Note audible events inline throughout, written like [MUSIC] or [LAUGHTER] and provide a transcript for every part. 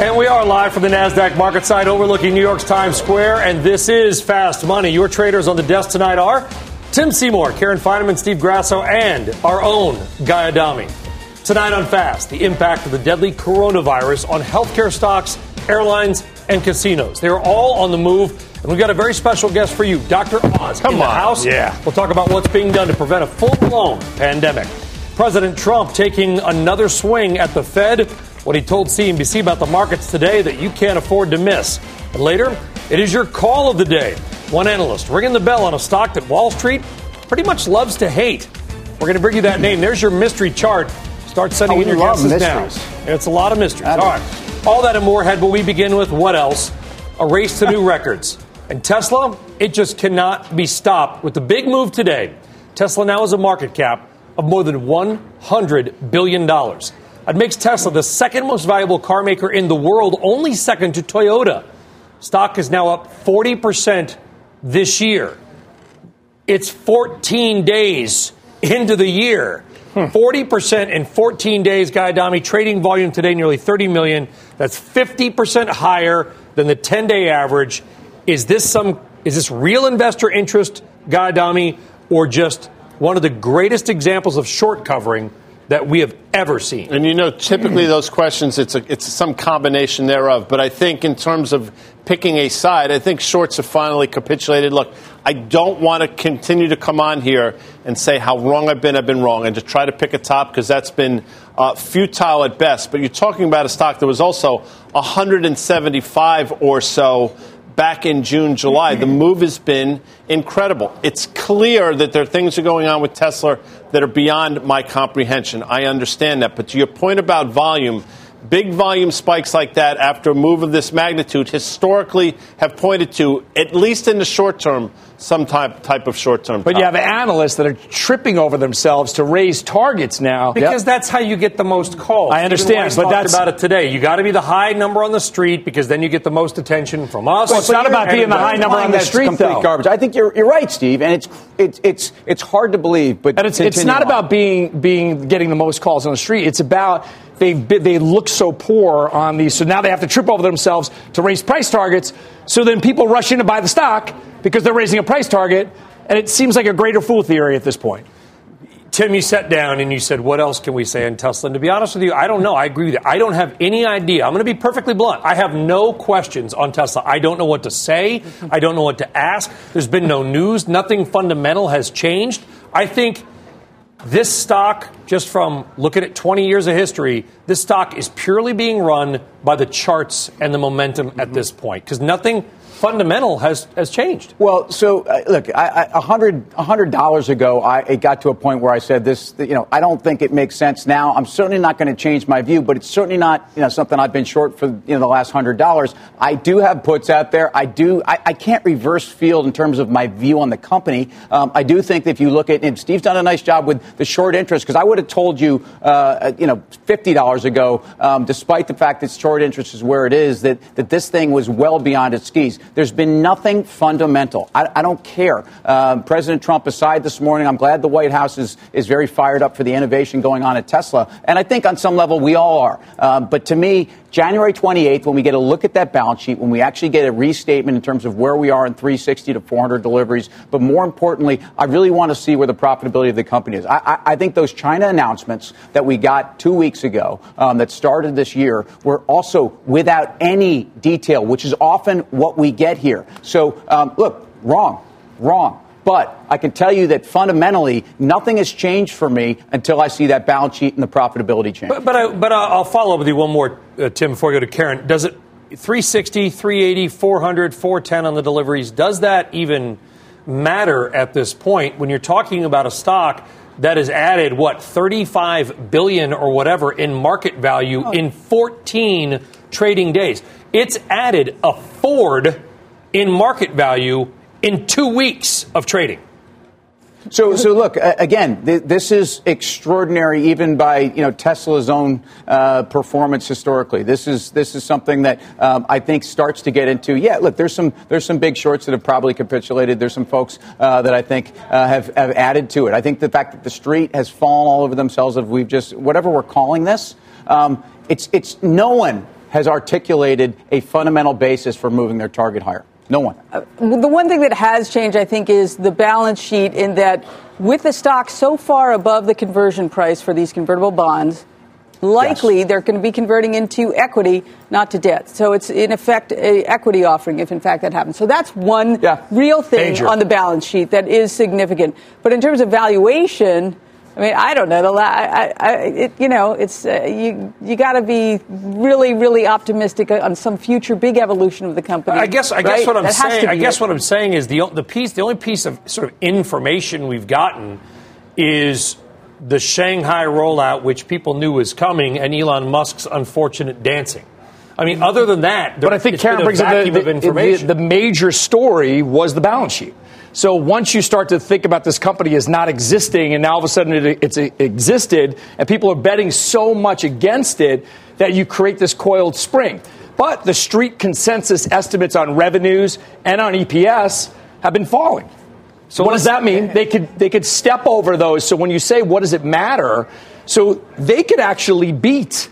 And we are live from the NASDAQ market site overlooking New York's Times Square. And this is Fast Money. Your traders on the desk tonight are Tim Seymour, Karen Finerman, Steve Grasso, and our own Guy Adami. Tonight on Fast, the impact of the deadly coronavirus on healthcare stocks, airlines, and casinos. They're all on the move. And we've got a very special guest for you, Dr. Oz. Come in the on. house. Yeah. We'll talk about what's being done to prevent a full blown pandemic. President Trump taking another swing at the Fed. What he told CNBC about the markets today that you can't afford to miss. And later, it is your call of the day. One analyst ringing the bell on a stock that Wall Street pretty much loves to hate. We're going to bring you that name. There's your mystery chart. Start sending Oh, in your guesses now. It's a lot of mysteries. All All that and more ahead, but we begin with what else? A race to new records. And Tesla, it just cannot be stopped. With the big move today, Tesla now has a market cap of more than $100 billion. That makes Tesla the second most valuable car maker in the world, only second to Toyota. Stock is now up 40% this year. It's 14 days into the year. Hmm. 40% in 14 days, Guy Adami. Trading volume today nearly 30 million. That's 50% higher than the 10-day average. Is this some is this real investor interest, Guy Adami, or just one of the greatest examples of short covering that we have ever seen? And you know, typically those questions, it's a, it's some combination thereof. But I think in terms of picking a side, I think shorts have finally capitulated. Look, I don't want to continue to come on here and say how wrong I've been. I've been wrong, and to try to pick a top because that's been uh, futile at best. But you're talking about a stock that was also 175 or so back in June, July. The move has been incredible. It's clear that there are things that are going on with Tesla that are beyond my comprehension. I understand that. But to your point about volume, big volume spikes like that after a move of this magnitude historically have pointed to, at least in the short term, some type, type of short term. But you have analysts that are tripping over themselves to raise targets now. Because that's how you get the most calls. I understand, but talked that's- about it today. You got to be the high number on the street because then you get the most attention from us. Well, it's not about being the high number on the That's street, complete though. garbage. I think you're, you're right, Steve, and it's it's it's it's hard to believe, but And it's, it's not on. about being being getting the most calls on the street. It's about they they look so poor on these, so now they have to trip over themselves to raise price targets. So then people rush in to buy the stock because they're raising a price target, and it seems like a greater fool theory at this point. Tim, you sat down and you said, "What else can we say on Tesla?" And to be honest with you, I don't know. I agree with you. I don't have any idea. I'm going to be perfectly blunt. I have no questions on Tesla. I don't know what to say. I don't know what to ask. There's been no news. Nothing fundamental has changed. I think this stock, just from looking at 20 years of history, this stock is purely being run by the charts and the momentum at mm-hmm. this point because nothing fundamental has, has changed. Well, so uh, look, a hundred dollars ago, I it got to a point where I said this. You know, I don't think it makes sense now. I'm certainly not going to change my view, but it's certainly not you know something I've been short for you know the last hundred dollars. I do have puts out there. I do. I, I can't reverse field in terms of my view on the company. Um, I do think that if you look at and Steve's done a nice job with the short interest because I would have told you uh, you know fifty dollars ago, um, despite the fact that short interest is where it is, that that this thing was well beyond its skis. There's been nothing fundamental. I, I don't care. Um, President Trump aside this morning, I'm glad the White House is, is very fired up for the innovation going on at Tesla. And I think on some level we all are. Um, but to me, January 28th, when we get a look at that balance sheet, when we actually get a restatement in terms of where we are in 360 to 400 deliveries, but more importantly, I really want to see where the profitability of the company is. I, I, I think those China announcements that we got two weeks ago um, that started this year were also without any detail, which is often what we get here. So, um, look, wrong, wrong. But I can tell you that fundamentally, nothing has changed for me until I see that balance sheet and the profitability change. But, but, I, but I'll follow up with you one more, uh, Tim, before I go to Karen. Does it 360, 380, 400, 410 on the deliveries, does that even matter at this point when you're talking about a stock that has added, what, 35 billion or whatever in market value in 14 trading days? It's added a Ford in market value in two weeks of trading. So, so look again. Th- this is extraordinary, even by you know Tesla's own uh, performance historically. This is this is something that um, I think starts to get into. Yeah, look, there's some there's some big shorts that have probably capitulated. There's some folks uh, that I think uh, have have added to it. I think the fact that the street has fallen all over themselves. If we've just whatever we're calling this, um, it's it's no one has articulated a fundamental basis for moving their target higher. No one. Uh, the one thing that has changed, I think, is the balance sheet in that with the stock so far above the conversion price for these convertible bonds, likely yes. they're going to be converting into equity, not to debt. So it's in effect a equity offering if in fact that happens. So that's one yeah. real thing Danger. on the balance sheet that is significant. But in terms of valuation, I mean, I don't know. The I, I, it, you know, it's uh, you. You got to be really, really optimistic on some future big evolution of the company. I guess. I right? guess what I'm that saying. I guess it. what I'm saying is the the piece, the only piece of sort of information we've gotten is the Shanghai rollout, which people knew was coming, and Elon Musk's unfortunate dancing. I mean, other than that, but I think Karen brings up the, the, the, the major story was the balance sheet. So once you start to think about this company as not existing, and now all of a sudden it, it's existed, and people are betting so much against it that you create this coiled spring. But the street consensus estimates on revenues and on EPS have been falling. So what does that mean? They could they could step over those. So when you say what does it matter, so they could actually beat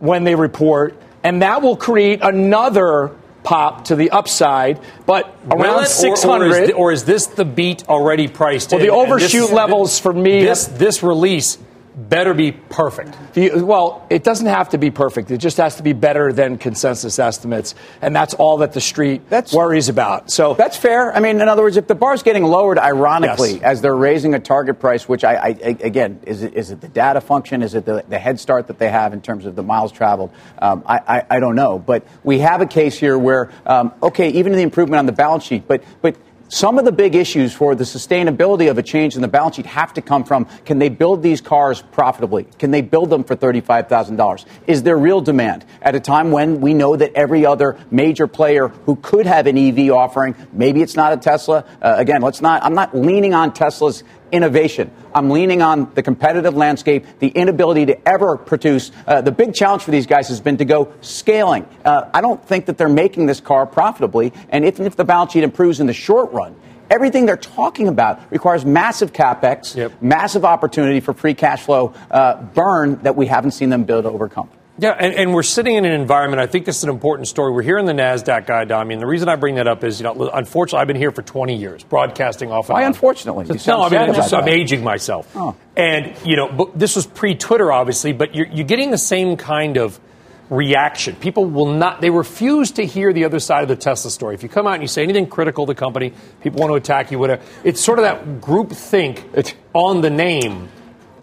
when they report, and that will create another pop to the upside, but around 600. Or, or, is, or, is, this the beat already priced well, in? the overshoot levels for me. This, this release better be perfect. Well, it doesn't have to be perfect. It just has to be better than consensus estimates, and that's all that the street that's, worries about. So that's fair. I mean, in other words, if the bar's getting lowered, ironically, yes. as they're raising a target price, which I, I, again is it, is it the data function? Is it the, the head start that they have in terms of the miles traveled? Um, I, I, I, don't know, but we have a case here where um, okay, even the improvement on the balance sheet, but but some of the big issues for the sustainability of a change in the balance sheet have to come from can they build these cars profitably? Can they build them for $35,000? Is there real demand at a time when we know that every other major player who could have an EV offering, maybe it's not a Tesla. Uh, again, let's not, I'm not leaning on Tesla's innovation. I'm leaning on the competitive landscape, the inability to ever produce. Uh, the big challenge for these guys has been to go scaling. Uh, I don't think that they're making this car profitably, and if, if the balance sheet improves in the short run, everything they're talking about requires massive capex, yep. massive opportunity for free cash flow uh, burn that we haven't seen them build overcome. Yeah, and, and, we're sitting in an environment. I think this is an important story. We're here in the Nasdaq Guy Adami, and the reason I bring that up is, you know, unfortunately, I've been here for 20 years, broadcasting off. Why, unfortunately? no, I mean, just, I'm aging myself. Oh. And you know, this was pre-Twitter, obviously, but you're, you're getting the same kind of reaction. People will not, they refuse to hear the other side of the Tesla story. If you come out and you say anything critical to the company, people want to attack you, whatever. It's sort of that group think on the name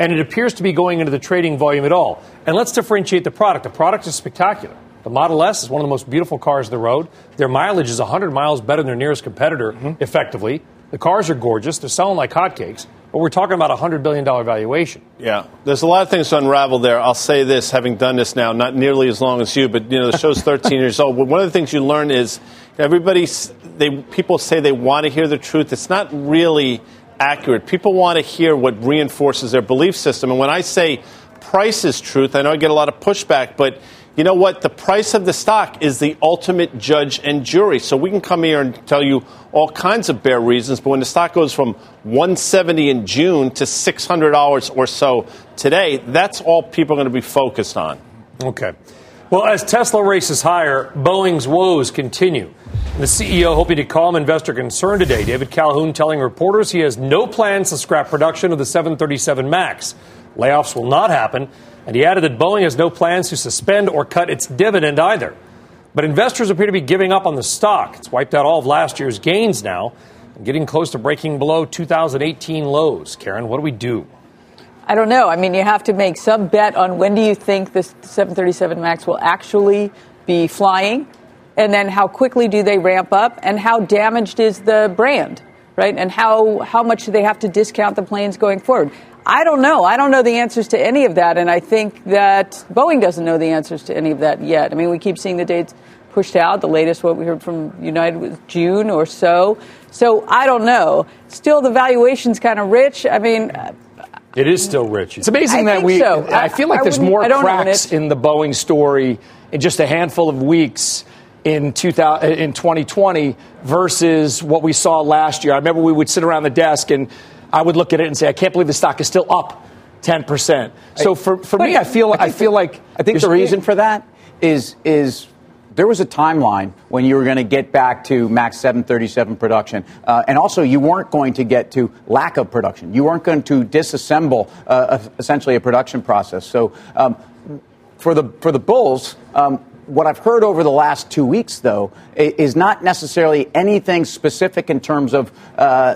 and it appears to be going into the trading volume at all. And let's differentiate the product. The product is spectacular. The Model S is one of the most beautiful cars on the road. Their mileage is 100 miles better than their nearest competitor, mm-hmm. effectively. The cars are gorgeous. They're selling like hotcakes. But we're talking about a $100 billion valuation. Yeah. There's a lot of things to unravel there. I'll say this, having done this now, not nearly as long as you, but, you know, the show's 13 [LAUGHS] years old. One of the things you learn is everybody, they, people say they want to hear the truth. It's not really accurate. People want to hear what reinforces their belief system. And when I say price is truth, I know I get a lot of pushback, but you know what? The price of the stock is the ultimate judge and jury. So we can come here and tell you all kinds of bear reasons, but when the stock goes from 170 in June to $600 or so today, that's all people are going to be focused on. Okay. Well, as Tesla races higher, Boeing's woes continue. The CEO hoping to calm investor concern today. David Calhoun telling reporters he has no plans to scrap production of the 737 MAX. Layoffs will not happen, and he added that Boeing has no plans to suspend or cut its dividend either. But investors appear to be giving up on the stock. It's wiped out all of last year's gains now and getting close to breaking below 2018 lows. Karen, what do we do? I don't know. I mean, you have to make some bet on when do you think this 737 MAX will actually be flying? and then how quickly do they ramp up, and how damaged is the brand, right? And how, how much do they have to discount the planes going forward? I don't know. I don't know the answers to any of that, and I think that Boeing doesn't know the answers to any of that yet. I mean, we keep seeing the dates pushed out. The latest, what we heard from United was June or so. So I don't know. Still, the valuation's kind of rich. I mean, it is still rich. It's amazing I that we. So. I, feel like I there's more cracks in the Boeing story in just a handful of weeks in, 2000, in 2020 versus what we saw last year. I remember we would sit around the desk and I would look at it and say, I can't believe the stock is still up 10%. So for, for me, I feel, I, I feel like. I think the reason for that is is there was a timeline when you were going to get back to max 737 production, uh, and also you weren't going to get to lack of production. You weren't going to disassemble uh, essentially a production process. So um, for the for the Bulls. Um, what I've heard over the last two weeks, though, is not necessarily anything specific in terms of uh,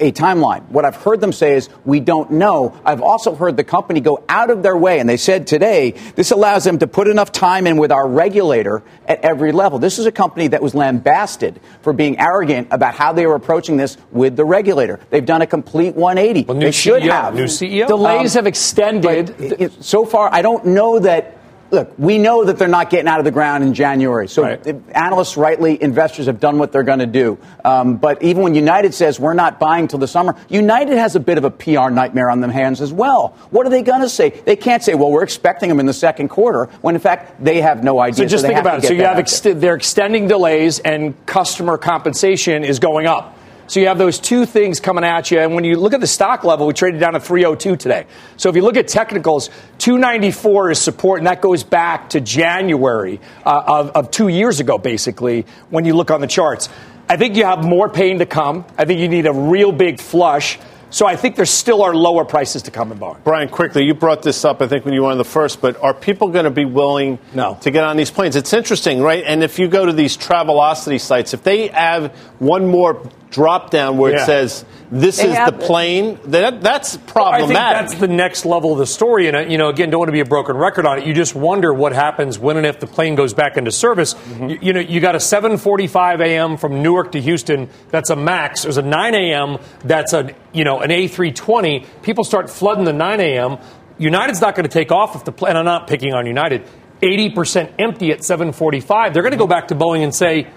a timeline. What I've heard them say is, we don't know. I've also heard the company go out of their way, and they said today, this allows them to put enough time in with our regulator at every level. This is a company that was lambasted for being arrogant about how they were approaching this with the regulator. They've done a complete 180. Well, new they should CEO, have. New CEO? Delays Um, have extended. But it- so far, I don't know that. Look, we know that they're not getting out of the ground in January. So Right. analysts, rightly, investors have done what they're going to do. Um, but even when United says we're not buying till the summer, United has a bit of a PR nightmare on their hands as well. What are they going to say? They can't say, well, we're expecting them in the second quarter, when in fact they have no idea. So just they think about it. So you have ex- they're extending delays, and customer compensation is going up. So you have those two things coming at you. And when you look at the stock level, we traded down to 302 today. So if you look at technicals, 294 is support, and that goes back to January uh, of, of two years ago, basically, when you look on the charts. I think you have more pain to come. I think you need a real big flush. So I think there still are lower prices to come in bar. Brian, quickly, you brought this up, I think, when you were on the first, but are people going to be willing No. to get on these planes? It's interesting, right? And if you go to these Travelocity sites, if they have one more drop down where Yeah. it says, this They is have- the plane, that, that's I think problematic. that's the next level of the story. And, uh, you know, again, don't want to be a broken record on it. You just wonder what happens when and if the plane goes back into service. You, you know, you got a 7:45 a.m. from Newark to Houston. That's a max. There's a 9 a.m. That's a you know an A320. People start flooding the 9 a.m. United's not going to take off if the plane. I'm not picking on United. 80% empty at 7:45. They're going to go back to Boeing and say,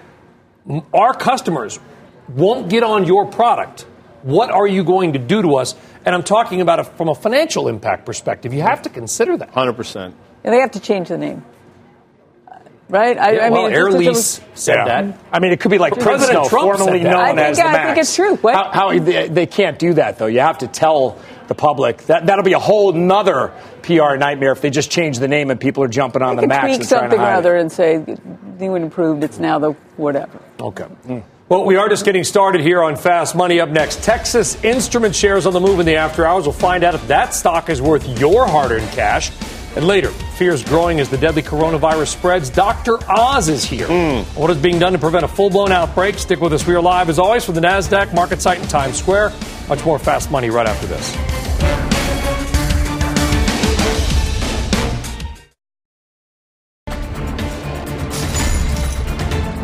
our customers won't get on your product. What are you going to do to us? And I'm talking about it from a financial impact perspective. You have to consider that. 100%. And they have to change the name. Right? I, Yeah, I well, mean, Air Lease said that. I mean, it could be like President President Trump formerly said that. known I think- as the I think it's true. What? How, how- they, they can't do that though. You have to tell the public that that'll be a whole nother PR nightmare if they just change the name and people are jumping on They the could Max tweak and trying something to or other it. and say, new and improved, it's now the whatever. Okay. Mm. Well, we are just getting started here on Fast Money. Up next, Texas Instrument shares on the move in the after hours. We'll find out if that stock is worth your hard earned cash. And later, fears growing as the deadly coronavirus spreads. Dr. Oz is here. Hmm. What is being done to prevent a full blown outbreak? Stick with us. We are live, as always, from the NASDAQ market site in Times Square. Much more Fast Money right after this.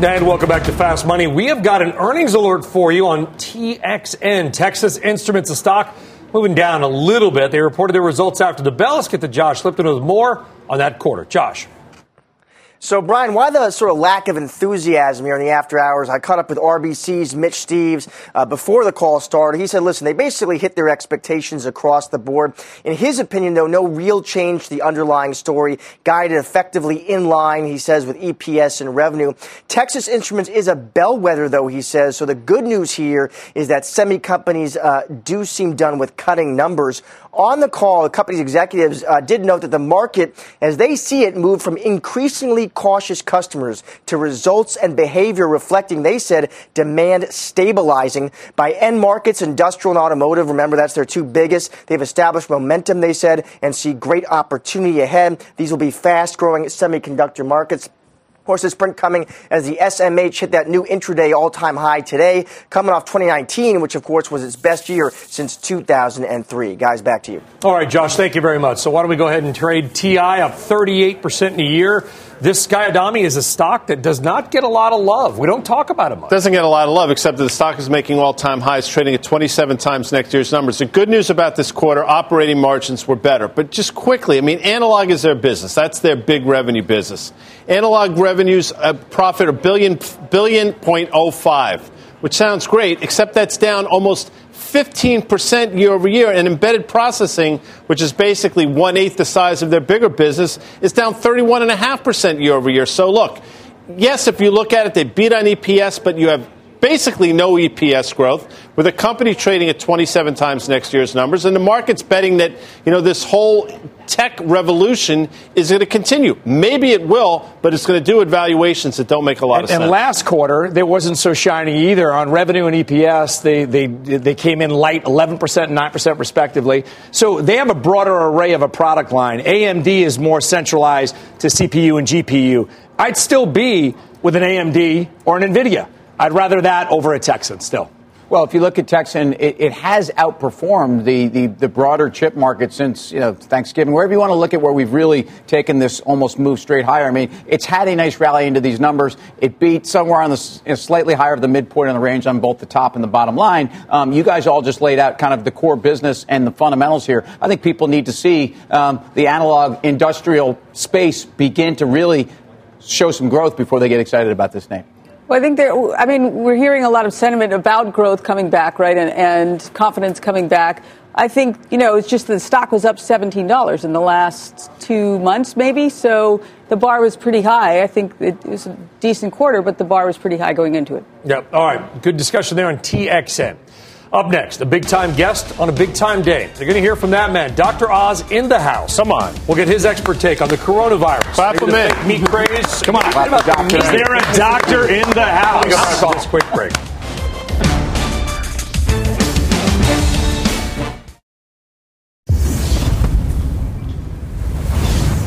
And welcome back to Fast Money. We have got an earnings alert for you on TXN, Texas Instruments, a stock moving down a little bit. They reported their results after the bell. Let's get to Josh Lipton with more on that quarter. Josh. So, Brian, why the sort of lack of enthusiasm here in the after hours? I caught up with RBC's Mitch Steves uh, before the call started. He said, listen, they basically hit their expectations across the board. In his opinion, though, no real change to the underlying story, guided effectively in line, he says, with EPS and revenue. Texas Instruments is a bellwether, though, he says. So the good news here is that semi companies uh, do seem done with cutting numbers. On the call, the company's executives uh, did note that the market, as they see it, moved from increasingly cautious customers to results and behavior reflecting, they said, demand stabilizing. By end markets, industrial and automotive, remember that's their two biggest. They've established momentum, they said, and see great opportunity ahead. These will be fast growing semiconductor markets. Of course, this print coming as the SMH hit that new intraday all-time high today, coming off 2019, which of course was its best year since 2003. Guys, back to you. All right, Josh, thank you very much. So why don't we go ahead and trade TI up 38% in a year? This Skyadami is a stock that does not get a lot of love. We don't talk about it much. Doesn't get a lot of love, except that the stock is making all time highs, trading at 27 times next year's numbers. The good news about this quarter, operating margins were better. But just quickly, I mean, analog is their business. That's their big revenue business. Analog revenues, uh, profit a billion, billion point oh five, which sounds great, except that's down almost 15% year over year, and embedded processing, which is basically one eighth the size of their bigger business, is down 31.5% year over year. So look, yes, if you look at it, they beat on EPS, but you have basically no EPS growth. With a company trading at 27 times next year's numbers, and the market's betting that you know this whole tech revolution is going to continue. Maybe it will, but it's going to do it valuations that don't make a lot and, of sense. And last quarter, there wasn't so shiny either on revenue and EPS. They they they came in light, 11 percent and 9 percent respectively. So they have a broader array of a product line. AMD is more centralized to CPU and GPU. I'd still be with an AMD or an NVIDIA. I'd rather that over a Texan still. Well, if you look at Texan, it, it has outperformed the, the, the, broader chip market since you know Thanksgiving. Wherever you want to look at where we've really taken this almost move straight higher. I mean, it's had a nice rally into these numbers. It beat somewhere on the you know, slightly higher of the midpoint on the range on both the top and the bottom line. Um, you guys all just laid out kind of the core business and the fundamentals here. I think people need to see um, the analog industrial space begin to really show some growth before they get excited about this name. Well, I think there, I mean, we're hearing a lot of sentiment about growth coming back, right, and, and confidence coming back. I think, you know, it's just the stock was up $17 in the last two months, maybe. So the bar was pretty high. I think it was a decent quarter, but the bar was pretty high going into it. Yep. All right. Good discussion there on TXN. Up next, a big time guest on a big time day. You're going to hear from that man, Dr. Oz, in the house. Come on. We'll get his expert take on the coronavirus. Clap him in. Meat craze. Come on. Is there a doctor in the house? Let's quick break.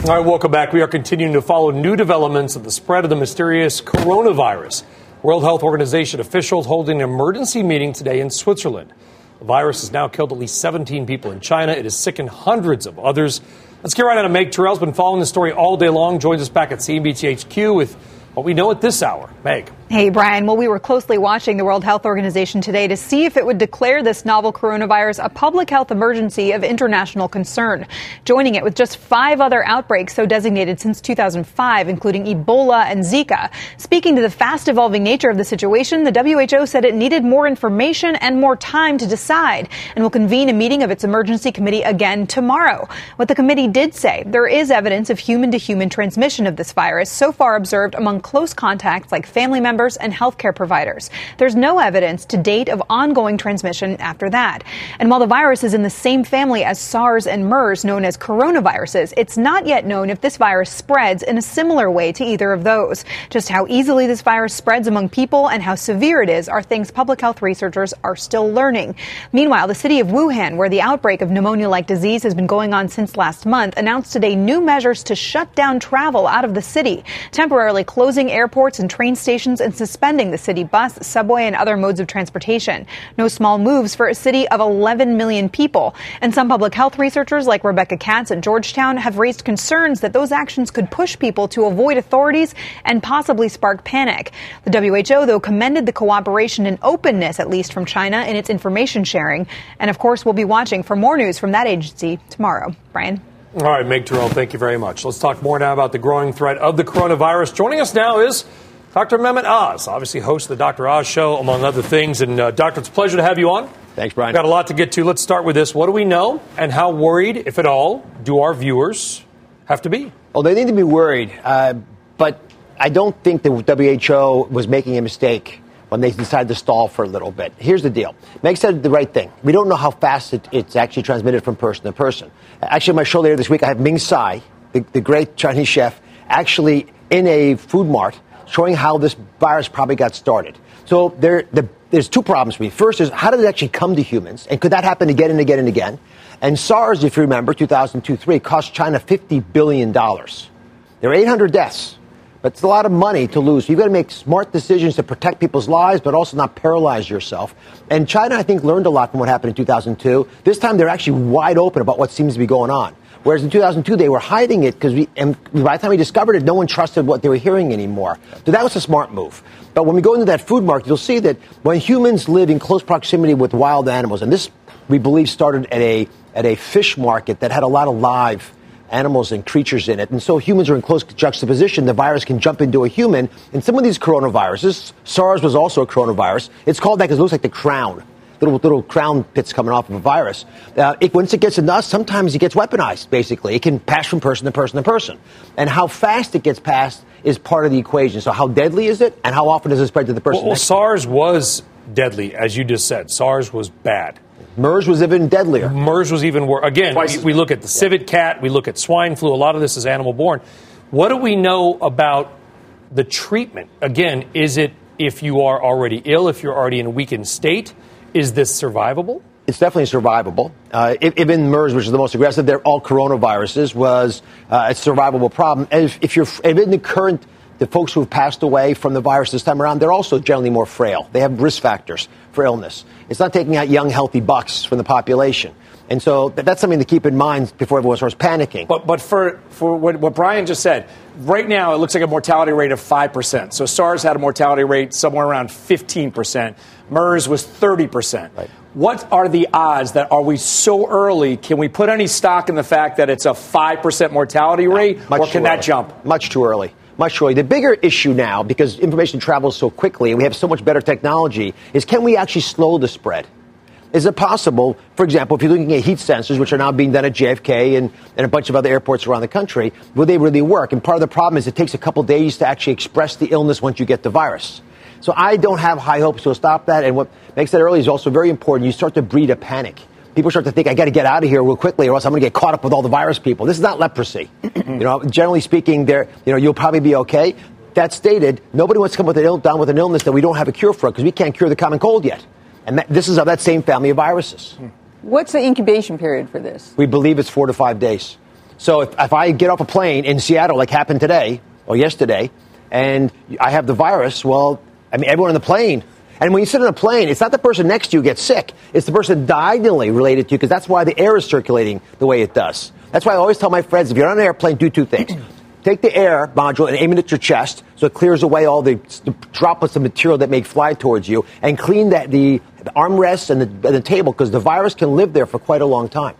All right, welcome back. We are continuing to follow new developments of the spread of the mysterious coronavirus. World Health Organization officials holding an emergency meeting today in Switzerland. The virus has now killed at least 17 people in China. It has sickened hundreds of others. Let's get right on to Meg Tirrell's been following the story all day long. Joins us back at CNBC HQ with what we know at this hour. Meg. Hey, Brian. Well, we were closely watching the World Health Organization today to see if it would declare this novel coronavirus a public health emergency of international concern, joining it with just five other outbreaks so designated since 2005, including Ebola and Zika. Speaking to the fast evolving nature of the situation, the WHO said it needed more information and more time to decide and will convene a meeting of its emergency committee again tomorrow. What the committee did say, there is evidence of human to human transmission of this virus so far observed among close contacts like family members and healthcare providers. There's no evidence to date of ongoing transmission after that. And while the virus is in the same family as SARS and MERS, known as coronaviruses, it's not yet known if this virus spreads in a similar way to either of those. Just how easily this virus spreads among people and how severe it is are things public health researchers are still learning. Meanwhile, the city of Wuhan, where the outbreak of pneumonia like disease has been going on since last month, announced today new measures to shut down travel out of the city, temporarily closing airports and train stations and suspending the city bus, subway, and other modes of transportation. No small moves for a city of 11 million people. And some public health researchers, like Rebecca Katz at Georgetown, have raised concerns that those actions could push people to avoid authorities and possibly spark panic. The WHO, though, commended the cooperation and openness, at least from China, in its information sharing. And of course, we'll be watching for more news from that agency tomorrow. Brian. All right, Meg Tirrell, thank you very much. Let's talk more now about the growing threat of the coronavirus. Joining us now is Dr. Mehmet Oz, obviously host of the Dr. Oz Show, among other things. And, uh, Doctor, it's a pleasure to have you on. Thanks, Brian. We've got a lot to get to. Let's start with this. What do we know, and how worried, if at all, do our viewers have to be? Well, they need to be worried, uh, but I don't think the WHO was making a mistake when they decided to stall for a little bit. Here's the deal. Meg said the right thing. We don't know how fast it, it's actually transmitted from person to person. Actually, on my show later this week, I have Ming Tsai, the, the great Chinese chef, actually in a food mart showing how this virus probably got started. So there, the, there's two problems for me. First is how did it actually come to humans, and could that happen again and again and again? And SARS, if you remember, 2002-3 cost China 50 billion dollars. There are 800 deaths, but it's a lot of money to lose. You've got to make smart decisions to protect people's lives, but also not paralyze yourself. And China, I think, learned a lot from what happened in 2002. This time, they're actually wide open about what seems to be going on. Whereas in 2002, they were hiding it because by the time we discovered it, no one trusted what they were hearing anymore. So that was a smart move. But when we go into that food market, you'll see that when humans live in close proximity with wild animals, and this we believe started at a at a fish market that had a lot of live animals and creatures in it. And so humans are in close juxtaposition. The virus can jump into a human. And some of these coronaviruses, SARS was also a coronavirus. It's called that because it looks like the crown little little crown pits coming off of a virus. Uh, it, once it gets into us, sometimes it gets weaponized. Basically, it can pass from person to person to person, and how fast it gets passed is part of the equation. So, how deadly is it, and how often does it spread to the person? Well, well SARS was deadly, as you just said. SARS was bad. MERS was even deadlier. MERS was even worse. Again, we, we, look at the civet cat, we look at swine flu. A lot of this is animal born. What do we know about the treatment? Again, is it if you are already ill, if you're already in a weakened state? Is this survivable? It's definitely survivable. Uh, even MERS, which is the most aggressive, they're all coronaviruses, was uh, a survivable problem. And if, if you're if in the current, the folks who have passed away from the virus this time around, they're also generally more frail. They have risk factors for illness. It's not taking out young, healthy bucks from the population. And so that's something to keep in mind before everyone starts panicking. But, but for, for what, what Brian just said, right now it looks like a mortality rate of 5%. So SARS had a mortality rate somewhere around 15%. MERS was 30%. Right. What are the odds that are we so early? Can we put any stock in the fact that it's a 5% mortality rate, no, or can that jump? Much too early much earlier. The bigger issue now, because information travels so quickly and we have so much better technology, is can we actually slow the spread? Is it possible, for example, if you're looking at heat sensors, which are now being done at JFK and, and a bunch of other airports around the country, will they really work? And part of the problem is it takes a couple days to actually express the illness once you get the virus. So I don't have high hopes to stop that. And what makes that early is also very important. You start to breed a panic. People start to think, I got to get out of here real quickly, or else I'm going to get caught up with all the virus people. This is not leprosy. [CLEARS THROAT] you know, generally speaking, there, you know, you'll probably be okay. That stated, nobody wants to come with an Ill, down with an illness that we don't have a cure for because we can't cure the common cold yet. And that, this is of that same family of viruses. Hmm. What's the incubation period for this? We believe it's four to five days. So if, if I get off a plane in Seattle, like happened today or yesterday, and I have the virus, well, I mean, everyone on the plane. And when you sit on a plane, it's not the person next to you gets sick. It's the person diagonally related to you because that's why the air is circulating the way it does. That's why I always tell my friends if you're on an airplane, do two things. [CLEARS THROAT] Take the air module and aim it at your chest so it clears away all the, the droplets of material that may fly towards you and clean that the, the armrests and the, and the table because the virus can live there for quite a long time.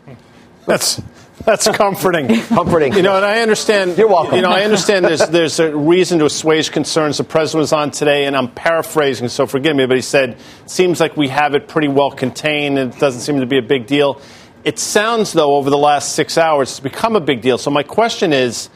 That's that's comforting. comforting. You know, and I understand. You're welcome. You know, I understand there's there's a reason to assuage concerns. The president was on today, and I'm paraphrasing, so forgive me, but he said, "It seems like we have it pretty well contained, and it doesn't seem to be a big deal." It sounds, though, over the last six hours, it's become a big deal. So my question is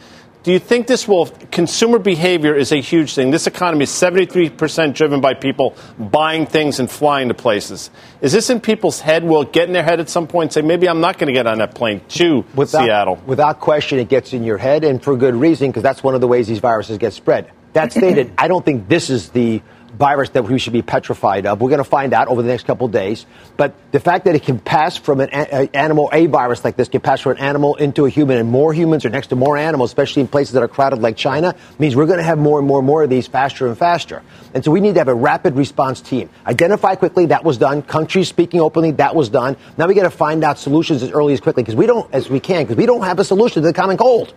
do you think this will consumer behavior is a huge thing. This economy is 73% driven by people buying things and flying to places. Is this in people's head? Will it get in their head at some point and say maybe i'm not going to get on that plane to without, seattle without question it gets in your head and for good reason because that's one of the ways these viruses get spread. That stated [LAUGHS] i don't think this is the virus that we should be petrified of. We're going to find out over the next couple days. But the fact that it can pass from an a- animal, a virus like this can pass from an animal into a human, and more humans are next to more animals, especially in places that are crowded like China, means we're going to have more and more and more of these faster and faster. And so we need to have a rapid response team. Identify quickly, that was done. Countries speaking openly, that was done. Now we got to find out solutions as early as quickly because we don't, as we can, because we don't have a solution to the common cold.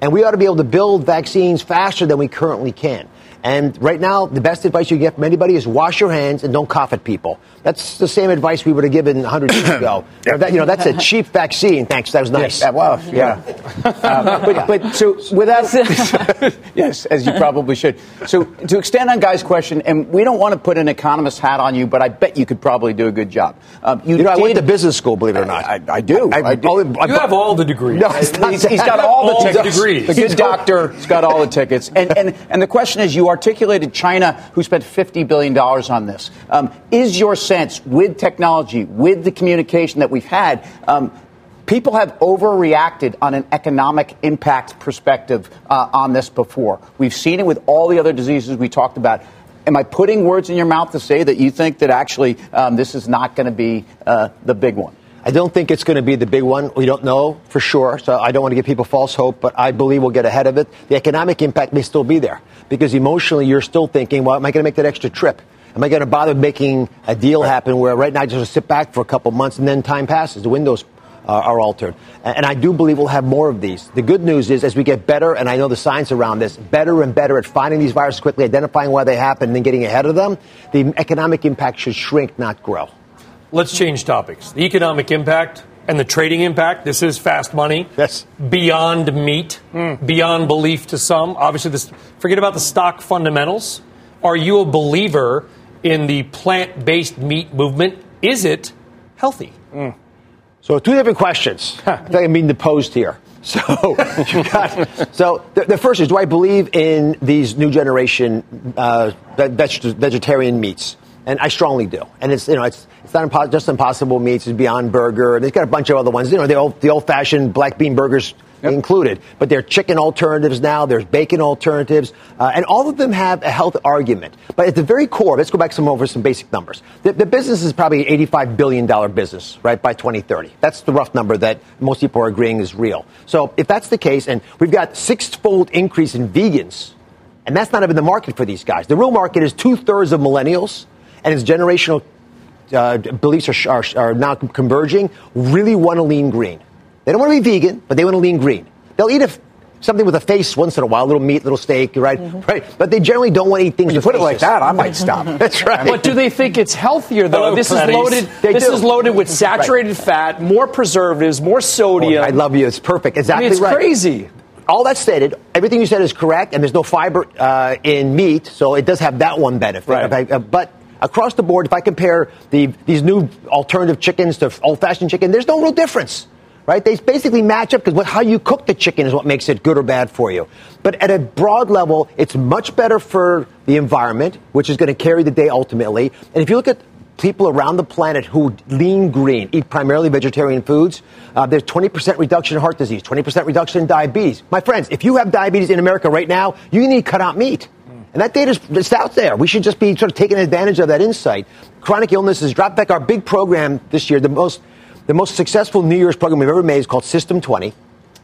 And we ought to be able to build vaccines faster than we currently can. And right now, the best advice you get from anybody is wash your hands and don't cough at people. That's the same advice we would have given 100 years [COUGHS] ago. yeah. that, you know, that's a cheap vaccine. Thanks. That was nice. Yes. Well, yeah. uh, but, but so without, [LAUGHS] yes, as you probably should. So to extend on Guy's question, and we don't want to put an economist hat on you, but I bet you could probably do a good job. Um, you, you know, did, I went to business school, believe it or not. I, I, I do. I, I do. you have all the degrees. No, he's, he's got all the tickets. degrees. The good doctor. He's got all the tickets. And, and, and the question is, you articulated China, who spent $50 billion on this. Um, is your sense, with technology, with the communication that we've had, um, people have overreacted on an economic impact perspective uh, on this before. We've seen it with all the other diseases we talked about. Am I putting words in your mouth to say that you think that actually um, this is not going to be uh, the big one? I don't think it's going to be the big one. We don't know for sure, so I don't want to give people false hope, but I believe we'll get ahead of it. The economic impact may still be there because emotionally you're still thinking, well, am I going to make that extra trip? Am I going to bother making a deal happen where right now I just sit back for a couple months and then time passes, the windows uh, are altered. And I do believe we'll have more of these. The good news is, as we get better, and I know the science around this, better and better at finding these viruses quickly, identifying why they happen, and then getting ahead of them, the economic impact should shrink, not grow. Let's change topics. The economic impact and the trading impact. This is fast money. Yes. Beyond meat, mm. beyond belief to some. Obviously, this, forget about the stock fundamentals. Are you a believer in the plant based meat movement? Is it healthy? Mm. So, two different questions. that [LAUGHS] I mean the post here. [LAUGHS] So, got, so the, the, first is: Do I believe in these new generation uh, veg- vegetarian meats? And I strongly do. And it's, you know, it's, it's not impo- just Impossible Meats, it's Beyond Burger, and it's got a bunch of other ones. You know, the old, the old fashioned black bean burgers included. But there are chicken alternatives now, there's bacon alternatives, uh, and all of them have a health argument. But at the very core, let's go back some over some basic numbers. The, the business is probably an $85 billion business, right, by 2030. That's the rough number that most people are agreeing is real. So if that's the case, and we've got six-fold increase in vegans, and that's not even the market for these guys. The real market is two thirds of millennials, and its generational uh, beliefs are, are, are now converging, really want to lean green. They don't want to be vegan, but they want to lean green. They'll eat a, something with a face once in a while, a little meat, little steak, right? Right. But they generally don't want to eat things. When you with put it like that, I might stop. [LAUGHS] That's right. But do they think it's healthier though? Hello, this Pretties. is loaded. They this do. is loaded with saturated fat, more preservatives, more Oh, sodium. I love you. It's perfect. I Exactly mean, it's right. crazy. All that stated, everything you said is correct, and there's no fiber uh, in meat, so it does have that one benefit. Right. I- uh, but across the board, if I compare the, these new alternative chickens to old-fashioned chicken, there's no real difference. Right? They basically match up because how you cook the chicken is what makes it good or bad for you. But at a broad level, it's much better for the environment, which is going to carry the day ultimately. And if you look at people around the planet who lean green, eat primarily vegetarian foods, uh, there's 20% reduction in heart disease, 20% reduction in diabetes. My friends, if you have diabetes in America right now, you need to cut out meat. And that data is out there. We should just be sort of taking advantage of that insight. Chronic illnesses drop back. Our big program this year, the most, the most successful New Year's program we've ever made is called System 20.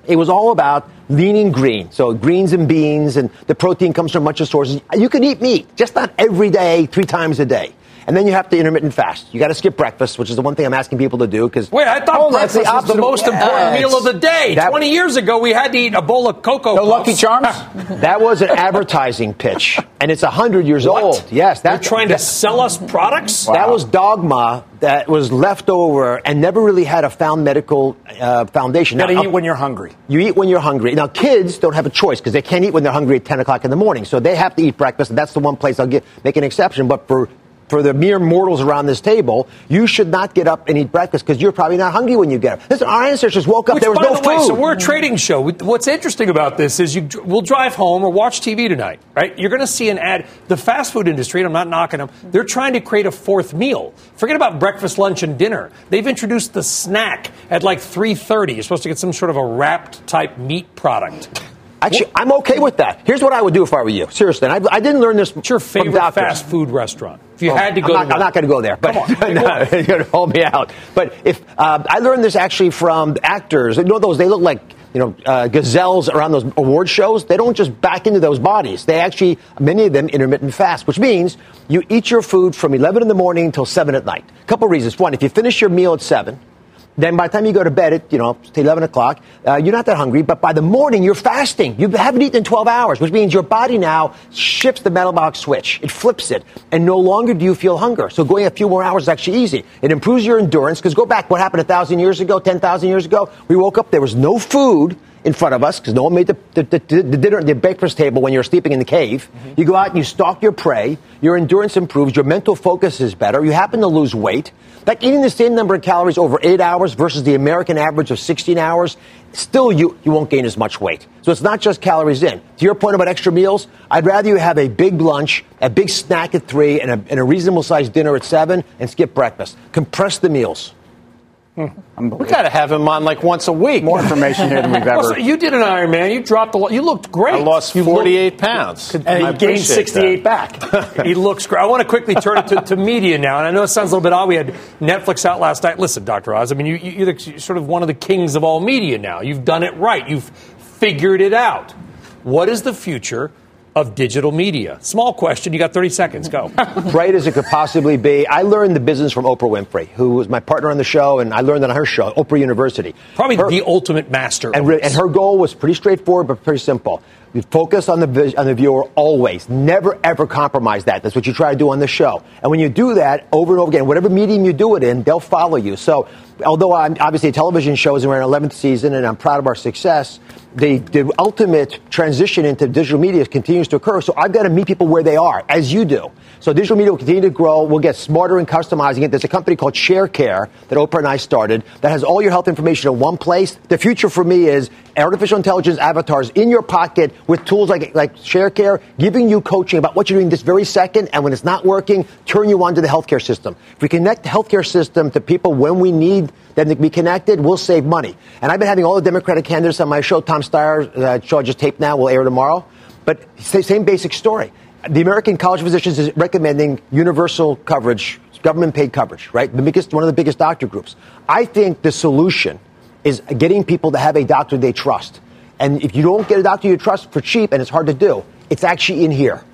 It was all about leaning green. So greens and beans, and the protein comes from a bunch of sources. You can eat meat, just not every day, three times a day. And then you have to intermittent fast. You got to skip breakfast, which is the one thing I'm asking people to do. Because Wait, I thought breakfast was the most important meal of the day. That- 20 years ago, we had to eat a bowl of cocoa. No Lucky Puffs. Charms? [LAUGHS] That was an advertising pitch, and it's hundred years What? old. Yes, They're that's trying to sell us products? That was dogma that was left over and never really had a found medical uh, foundation. Got to Now, eat when you're hungry. you eat when you're hungry. Now, kids don't have a choice because they can't eat when they're hungry at 10 o'clock in the morning. So they have to eat breakfast, and that's the one place I'll get, make an exception. But for for the mere mortals around this table, you should not get up and eat breakfast because you're probably not hungry when you get up. Listen, our ancestors woke up, Which, there was by no the way, food. so we're a trading show. What's interesting about this is you we'll drive home or watch TV tonight, right? You're going to see an ad. The fast food industry, and I'm not knocking them, they're trying to create a fourth meal. Forget about breakfast, lunch, and dinner. They've introduced the snack at like 3:30. You're supposed to get some sort of a wrapped type meat product. Actually, I'm okay with that. Here's what I would do if I were you. Seriously, and I, I didn't learn this What's your from favorite fast food restaurant? If you Oh, had to go, I'm not, not going to go there. But Come on, no, [LAUGHS] you're going to hold me out. But if uh, I learned this actually from actors, you know those they look like you know uh, gazelles around those award shows. They don't just back into those bodies. They actually many of them intermittent fast, which means you eat your food from 11 in the morning until 7 at night. A couple reasons. One, if you finish your meal at 7. Then by the time you go to bed at, you know, say 11 o'clock, uh, you're not that hungry, but by the morning you're fasting. You haven't eaten in 12 hours, which means your body now shifts the metabolic switch. It flips it, and no longer do you feel hunger. So going a few more hours is actually easy. It improves your endurance, because go back, what happened a thousand years ago, 10,000 years ago? We woke up, there was no food in front of us, because no one made the, the, the, the dinner, the breakfast table when you're sleeping in the cave. Mm-hmm. You go out and you stalk your prey, your endurance improves, your mental focus is better, you happen to lose weight. Like eating the same number of calories over eight hours versus the American average of 16 hours, still you, you won't gain as much weight. So it's not just calories in. To your point about extra meals, I'd rather you have a big lunch, a big snack at three, and a, and a reasonable sized dinner at seven, and skip breakfast. Compress the meals. We got to have him on like once a week. More information here than we've Well, [LAUGHS] oh, ever. so you did an Iron Man. You dropped a lot. You looked great. I lost You 48 pounds. looked- I And he gained 68 that. back. [LAUGHS] he looks great. I want to quickly turn it to, to media now. And I know it sounds a little bit odd. We had Netflix out last night. Listen, Dr. Oz, I mean, you, you- you're sort of one of the kings of all media now. You've done it right. You've figured it out. What is the future of digital media? Small question. You got 30 seconds. Go. [LAUGHS] bright as it could possibly be. I learned the business from Oprah Winfrey, who was my partner on the show, and I learned it on her show, Oprah University. Probably Her- the ultimate master. and, of re- this. and her goal was pretty straightforward but pretty simple. You focus on the on the viewer always. Never ever compromise that. That's what you try to do on the show. And when you do that over and over again, whatever medium you do it in, they'll follow you. So, although I'm obviously a television show is in our 11th season, and I'm proud of our success. The, the ultimate transition into digital media continues to occur. So I've got to meet people where they are, as you do. So digital media will continue to grow. We'll get smarter in customizing it. There's a company called ShareCare that Oprah and I started that has all your health information in one place. The future for me is artificial intelligence avatars in your pocket with tools like, like ShareCare, giving you coaching about what you're doing this very second, and when it's not working, turn you onto the healthcare system. If we connect the healthcare system to people when we need them to be connected, we'll save money. And I've been having all the Democratic candidates on my show. Tom Steyer, uh, show I just taped now, will air tomorrow. But same basic story. The American College of Physicians is recommending universal coverage, government paid coverage, right? The biggest, one of the biggest doctor groups. I think the solution is getting people to have a doctor they trust. And if you don't get a doctor you trust for cheap, and it's hard to do, it's actually in here.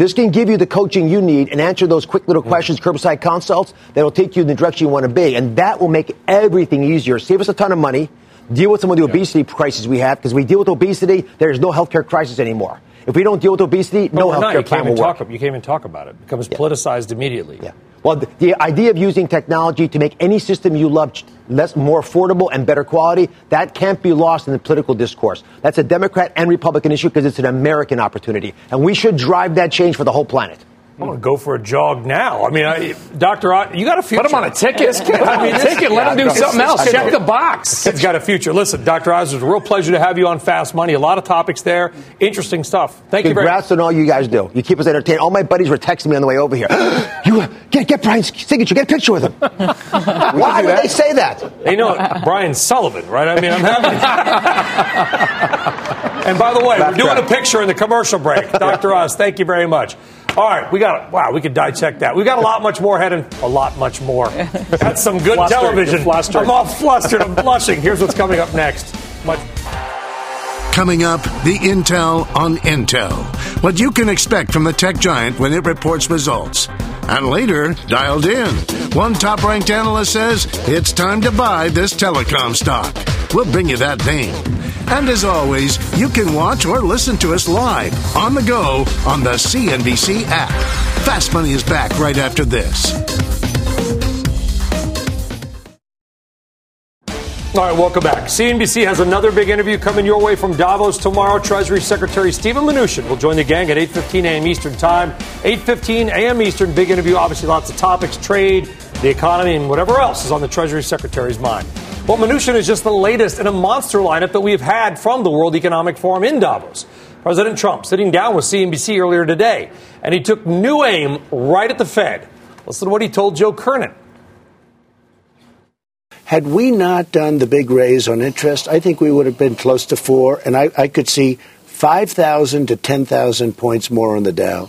This can give you the coaching you need and answer those quick little questions, curbside consults that'll take you in the direction you want to be. And that will make everything easier, save us a ton of money, deal with some of the obesity crisis we have, because we deal with obesity, there's no healthcare crisis anymore. If we don't deal with obesity, no healthcare plan will work. You can't even talk about it. It becomes yeah. politicized immediately. Yeah. Well, the, the, idea of using technology to make any system you love less, more affordable and better quality, that can't be lost in the political discourse. That's a Democrat and Republican issue because it's an American opportunity. And we should drive that change for the whole planet. I'm going to go for a jog now. I mean, I, Doctor, Oz, you got a future. Put him on a ticket. [LAUGHS] I mean, ticket. Let him do something else. Check the box. He's got a future. Listen, Doctor Oz, it's a real pleasure to have you on Fast Money. A lot of topics there. Interesting stuff. Thank Congrats you very much. Congrats on all you guys do. You keep us entertained. All my buddies were texting me on the way over here. [GASPS] you get get Brian's signature. Get a picture with him. [LAUGHS] Why would they say that? They know Brian Sullivan, right? I mean, I'm happy. [LAUGHS] and by the way, we're doing a picture in the commercial break. Dr. Oz, thank you very much. All right, we got wow, we could dissect that. We got a lot much more ahead and a lot much more. [LAUGHS] That's some good flustered, television. I'm all flustered. I'm blushing. Here's what's coming up next. Much- Coming up, the Intel on Intel. What you can expect from the tech giant when it reports results. And later, dialed in. One top ranked analyst says it's time to buy this telecom stock. We'll bring you that name. And as always, you can watch or listen to us live on the go on the CNBC app. Fast Money is back right after this. All right, welcome back. CNBC has another big interview coming your way from Davos tomorrow. Treasury Secretary Steven Mnuchin will join the gang at 8:15 a.m. Eastern Time. 8:15 a.m. Eastern. Big interview. Obviously, lots of topics: trade, the economy, and whatever else is on the Treasury Secretary's mind. Well, Mnuchin is just the latest in a monster lineup that we've had from the World Economic Forum in Davos. President Trump sitting down with CNBC earlier today, and he took new aim right at the Fed. Listen to what he told Joe Kernan. Had we not done the big raise on interest, I think we would have been close to four, and I, I could see 5,000 to 10,000 points more on the Dow.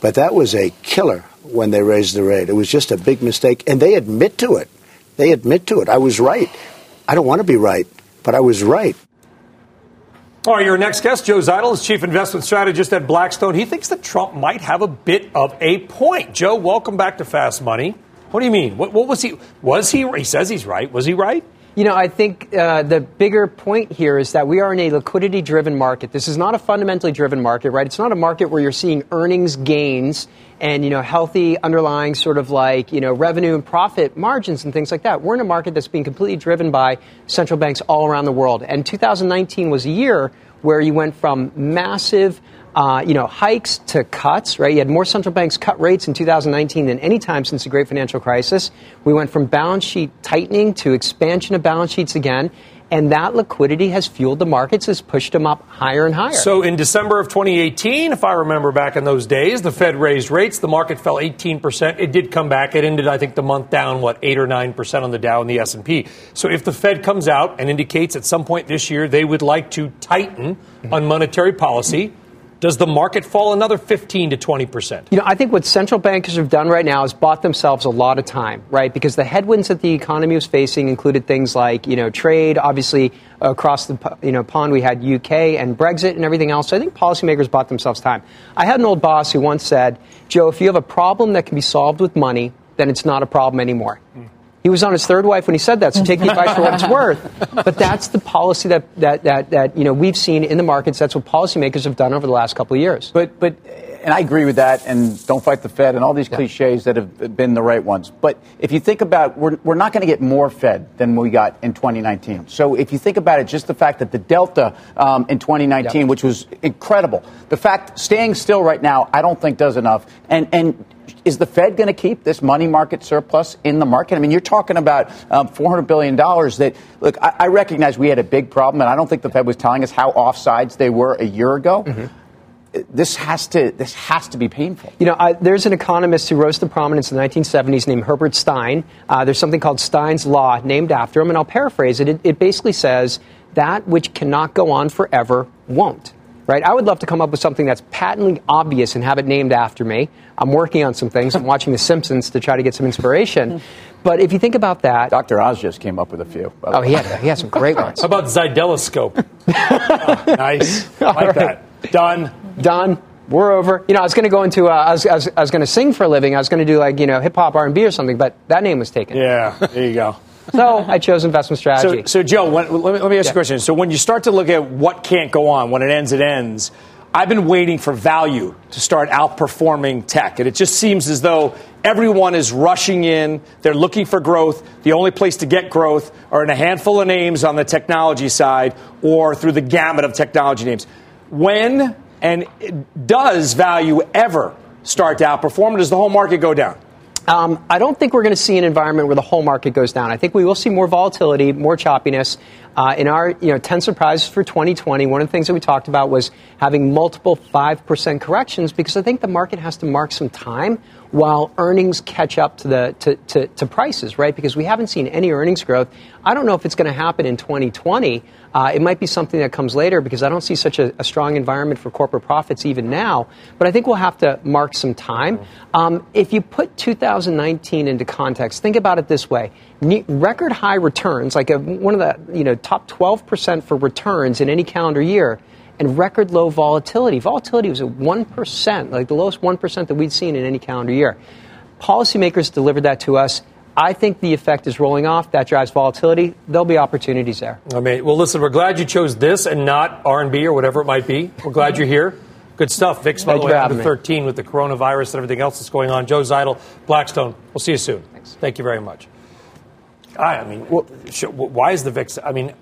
But that was a killer when they raised the rate. It was just a big mistake, and they admit to it. They admit to it. I was right. I don't want to be right, but I was right. All right, your next guest, Joe Zidle, is chief investment strategist at Blackstone. He thinks that Trump might have a bit of a point. Joe, welcome back to Fast Money. What do you mean? What, what was he? Was he? He says he's right. Was he right? You know, I think uh, the bigger point here is that we are in a liquidity driven market. This is not a fundamentally driven market, right? It's not a market where you're seeing earnings gains and, you know, healthy underlying sort of like, you know, revenue and profit margins and things like that. We're in a market that's being completely driven by central banks all around the world. And 2019 was a year where you went from massive uh, you know, hikes to cuts, right? You had more central banks cut rates in 2019 than any time since the great financial crisis. We went from balance sheet tightening to expansion of balance sheets again. And that liquidity has fueled the markets, has pushed them up higher and higher. So in December of 2018, if I remember back in those days, the Fed raised rates. The market fell 18%. It did come back. It ended, I think, the month down, what, 8 or 9% on the Dow and the S&P. So if the Fed comes out and indicates at some point this year they would like to tighten on monetary policy, does the market fall another 15 to 20 percent? You know, I think what central bankers have done right now is bought themselves a lot of time, right? Because the headwinds that the economy was facing included things like, you know, trade, obviously across the you know pond we had UK and Brexit and everything else. So I think policymakers bought themselves time. I had an old boss who once said, "Joe, if you have a problem that can be solved with money, then it's not a problem anymore." Mm. He was on his third wife when he said that, so take the advice for what it's [LAUGHS] worth. But that's the policy that, that, that, that, you know, we've seen in the markets. That's what policymakers have done over the last couple of years. But, but and I agree with that, and don't fight the Fed, and all these cliches that have been the right ones. But if you think about, we're, we're not going to get more Fed than we got in 2019. So if you think about it, just the fact that the delta um, in 2019, yeah. which was incredible, the fact staying still right now, I don't think does enough. And and is the Fed going to keep this money market surplus in the market? I mean, you're talking about um, $400 billion that, look, I, I, recognize we had a big problem, and I don't think the Fed was telling us how offsides they were a year ago. Mm-hmm this has to this has to be painful. You know, I, there's an economist who rose to prominence in the 1970s named Herbert Stein. Uh, there's something called Stein's law named after him, and I'll paraphrase it. It, it basically says that which cannot go on forever won't right? I would love to come up with something that's patently obvious and have it named after me. I'm working on some things. I'm watching The Simpsons to try to get some inspiration. But if you think about that, Dr. Oz just came up with a few. Oh, he had, he had some great ones. How about Zydeloscope? [LAUGHS] oh, nice, [LAUGHS] like right. that. Done. Done. We're over. You know, I was going to go into. Uh, I was, I was, I was going to sing for a living. I was going to do like you know hip hop R and B or something, but that name was taken. Yeah, there you go. [LAUGHS] So I chose investment strategy. So, so Joe, when, let, me, let me ask yeah. you a question. So when you start to look at what can't go on, when it ends, it ends. I've been waiting for value to start outperforming tech, and it just seems as though everyone is rushing in. They're looking for growth. The only place to get growth are in a handful of names on the technology side or through the gamut of technology names. When and does value ever start to outperform, or does the whole market go down? Um, I don't think we're going to see an environment where the whole market goes down. I think we will see more volatility, more choppiness. Uh, in our you know 10 surprises for 2020, one of the things that we talked about was having multiple 5% corrections because I think the market has to mark some time while earnings catch up to the to, to, to prices, right? Because we haven't seen any earnings growth. I don't know if it's going to happen in 2020. Uh, it might be something that comes later because I don't see such a, a, strong environment for corporate profits even now. But I think we'll have to mark some time. Um, if you put 2019 into context, think about it this way: record high returns, like a, one of the you know top 12 percent for returns in any calendar year and record low volatility. Volatility was at 1%, like the lowest 1% that we'd seen in any calendar year. Policymakers delivered that to us. I think the effect is rolling off. That drives volatility. There'll be opportunities there. I mean, well, listen, we're glad you chose this and not R&B or whatever it might be. We're glad you're here. Good stuff. VIX, by the way, under 13 with the coronavirus and everything else that's going on. Joe Zidle, Blackstone. We'll see you soon. Thanks. Thank you very much. I, I mean, well, why is the VIX? I mean,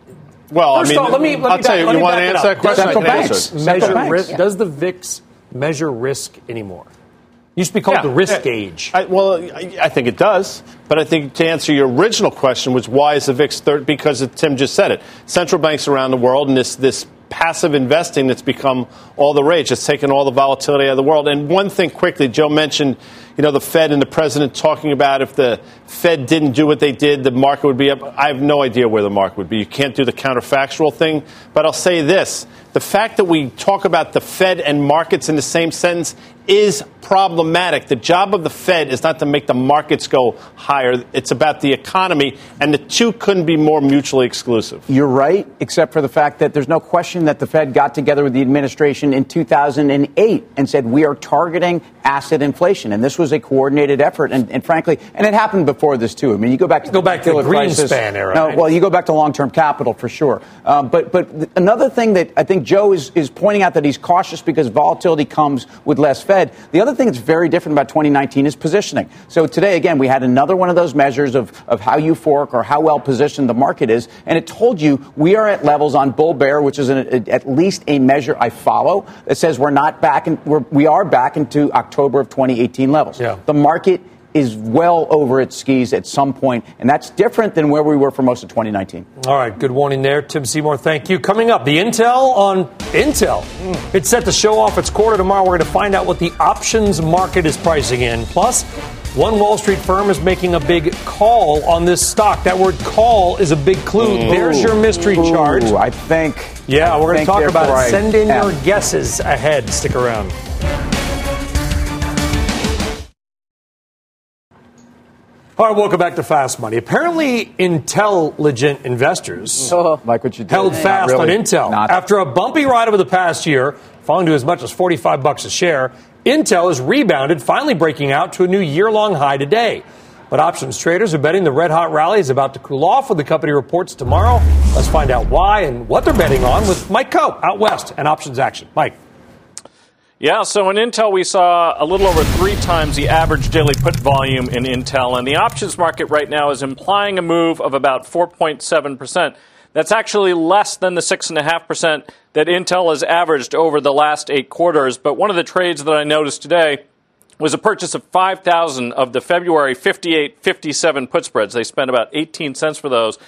well, First I mean, all, let me, let I'll me tell you, you want to answer that question? Central banks measure risk. Yeah. Does the VIX measure risk anymore? Used to be called yeah. the risk gauge. I, well, I, I, think it does. But I think to answer your original question was why is the VIX third? Because Tim just said it. Central banks around the world and this, this passive investing that's become all the rage. It's taken all the volatility out of the world. And one thing quickly, Joe mentioned – you know, the Fed and the president talking about if the Fed didn't do what they did, the market would be up. I have no idea where the market would be. You can't do the counterfactual thing. But I'll say this the fact that we talk about the Fed and markets in the same sentence is problematic. The job of the Fed is not to make the markets go higher, it's about the economy, and the two couldn't be more mutually exclusive. You're right, except for the fact that there's no question that the Fed got together with the administration in 2008 and said, We are targeting asset inflation. And this was a coordinated effort. And, and frankly, and it happened before this, too. I mean, you go back to go back to the Greenspan era. No, well, you go back to long term capital for sure. Um, but, but another thing that I think Joe is, is pointing out that he's cautious because volatility comes with less Fed Fed. The other thing that's very different about 2019 is positioning. So today, again, we had another one of those measures of, of how euphoric or how well positioned the market is, and it told you we are at levels on bull bear, which is an, a, at least a measure I follow that says we're not back and we're, we are back into October of 2018 levels. Yeah. The market is well over its skis at some point, and that's different than where we were for most of 2019. All right, good warning there, Tim Seymour. Thank you. Coming up, the Intel on Intel. It's set to show off its quarter tomorrow. We're going to find out what the options market is pricing in. Plus, one Wall Street firm is making a big call on this stock. That word "call" is a big clue. Ooh. There's your mystery Ooh, chart. I think. Yeah, I we're going to talk about it. Send in your guesses ahead. Stick around. All right, welcome back to Fast Money. Apparently, intelligent investors [LAUGHS] oh, like what you did. held fast really. on Intel. Not. After a bumpy ride over the past year, falling to as much as 45 bucks a share, Intel has rebounded, finally breaking out to a new year-long high today. But options traders are betting the red hot rally is about to cool off when the company reports tomorrow. Let's find out why and what they're betting on with Mike Khouw out west and options action. Mike. Yeah, so in Intel, we saw a little over three times the average daily put volume in Intel, and the options market right now is implying a move of about 4.7%. That's actually less than the 6.5% that Intel has averaged over the last eight quarters. But one of the trades that I noticed today was a purchase of 5,000 of the February 58 57 put spreads. They spent about 18 cents for those.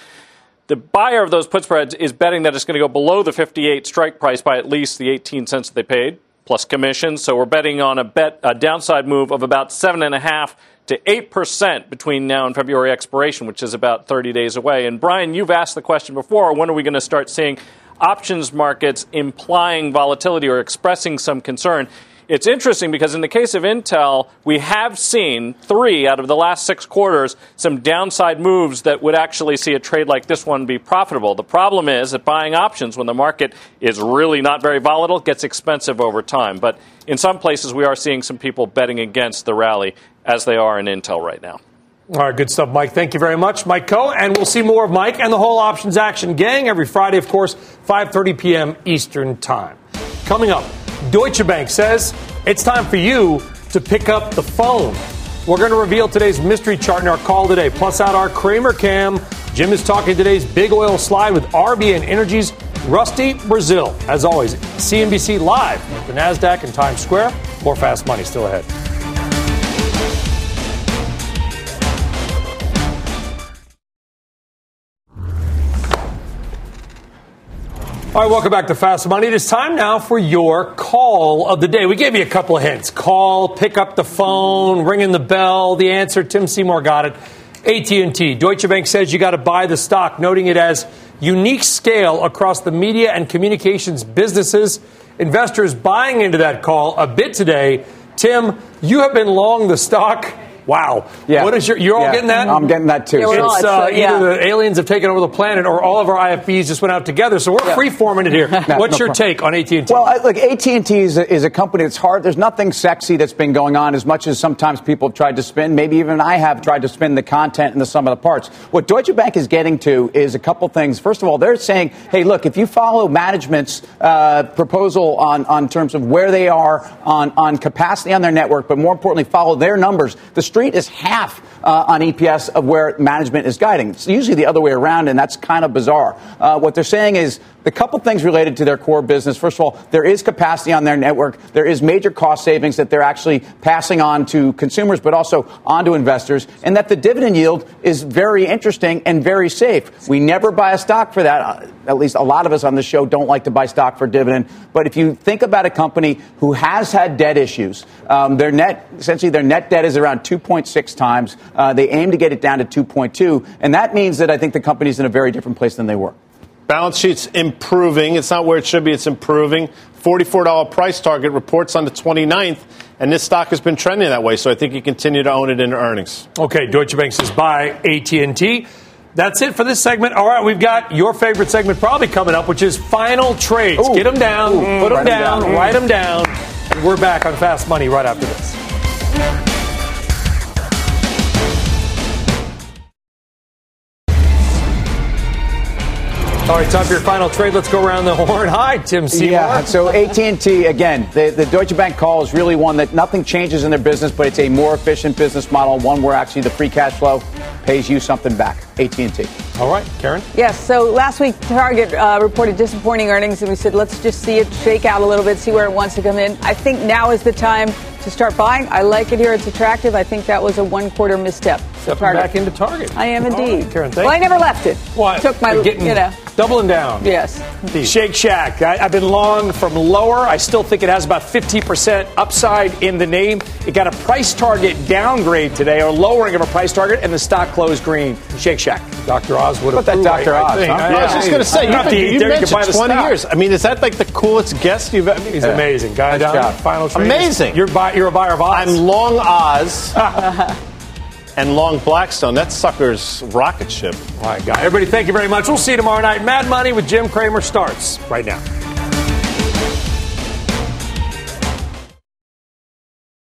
The buyer of those put spreads is betting that it's going to go below the 58 strike price by at least the 18 cents that they paid, plus commissions. So we're betting on a bet a downside move of about seven and a half to eight percent between now and February expiration, which is about 30 days away. And Brian, you've asked the question before: when are we going to start seeing options markets implying volatility or expressing some concern? It's interesting because in the case of Intel, we have seen three out of the last six quarters some downside moves that would actually see a trade like this one be profitable. The problem is that buying options when the market is really not very volatile gets expensive over time. But in some places, we are seeing some people betting against the rally as they are in Intel right now. All right, good stuff, Mike. Thank you very much, Mike Khouw, And we'll see more of Mike and the whole options action gang every Friday, of course, 5.30 p.m. Eastern Time. Coming up, Deutsche Bank says it's time for you to pick up the phone. We're going to reveal today's mystery chart in our call today. Plus, out our Cramer cam. Jim is talking today's big oil slide with RBN Energy's Rusty Braziel. As always, CNBC Live the NASDAQ in Times Square. More fast money still ahead. All right, welcome back to Fast Money. It is time now for your call of the day. We gave you a couple of hints. Call, pick up the phone, ring in the bell. The answer, Tim Seymour got it. AT&T. Deutsche Bank says you got to buy the stock, noting it as unique scale across the media and communications businesses. Investors buying into that call a bit today. Tim, you have been long the stock. Wow. Yeah. What is your, you're all Yeah. getting that? I'm getting that too. Yeah, we're all- It's so, uh, yeah. either the aliens have taken over the planet or all of our IFBs just went out together. So we're free forming it here. [LAUGHS] What's no your problem. take on AT&T? Well, I- look, AT&T is a, is a company that's hard. There's nothing sexy that's been going on as much as sometimes people have tried to spin. Maybe even I have tried to spin the content and the sum of the parts. What Deutsche Bank is getting to is a couple things. First of all, they're saying, hey, look, if you follow management's uh, proposal on, on terms of where they are on, on capacity on their network, but more importantly, follow their numbers, the street is half uh, on EPS of where management is guiding. It's usually the other way around, and that's kind of bizarre. Uh, what they're saying is the couple things related to their core business. First of all, there is capacity on their network. There is major cost savings that they're actually passing on to consumers, but also onto investors, and that the dividend yield is very interesting and very safe. We never buy a stock for that. At least a lot of us on the show don't like to buy stock for dividend. But if you think about a company who has had debt issues, um, their net, essentially their net debt is around 2.6 times. Uh, they aim to get it down to 2.2, and that means that I think the company's in a very different place than they were. Balance sheet's improving. It's not where it should be. It's improving. $44 price target reports on the 29th, and this stock has been trending that way. So I think you continue to own it in earnings. Okay, Deutsche Bank says buy AT&T. That's it for this segment. All right, we've got your favorite segment probably coming up, which is final trades. Ooh. Get them down, Ooh. put them down, down. write them down. And we're back on Fast Money right after this. All right, time for your final trade. Let's go around the [LAUGHS] horn. Hi, Tim Seymour. Yeah. So AT&T again, the, the Deutsche Bank call is really one that nothing changes in their business, but it's a more efficient business model, one where actually the free cash flow pays you something back. AT&T. All right, Karen. Yes. So last week, Target uh, reported disappointing earnings, and we said let's just see it shake out a little bit, see where it wants to come in. I think now is the time to start buying. I like it here; it's attractive. I think that was a one-quarter misstep. Stepping Target. back into Target. I am indeed. right, Karen, thank well, I never left it. What? Took my, getting, you know. doubling down. Yes. Shake Shack. I, I've been long from lower. I still think it has about 50% upside in the name. It got a price target downgrade today, or lowering of a price target, and the stock closed green. Shake Shack. Dr. Oz would Put that Dr. Oz, huh? I was just going to say, Not you've, the- been, you there you can mentioned buy 20 stock. years. I mean, is that like the coolest guest you've ever? He's amazing. Guy Nice down job. final trade. Amazing. You're, buy, you're a buyer of Oz. I'm long Oz [LAUGHS] and long Blackstone. That sucker's rocket ship. All right, guy. Everybody, thank you very much. We'll see you tomorrow night. Mad Money with Jim Cramer starts right now.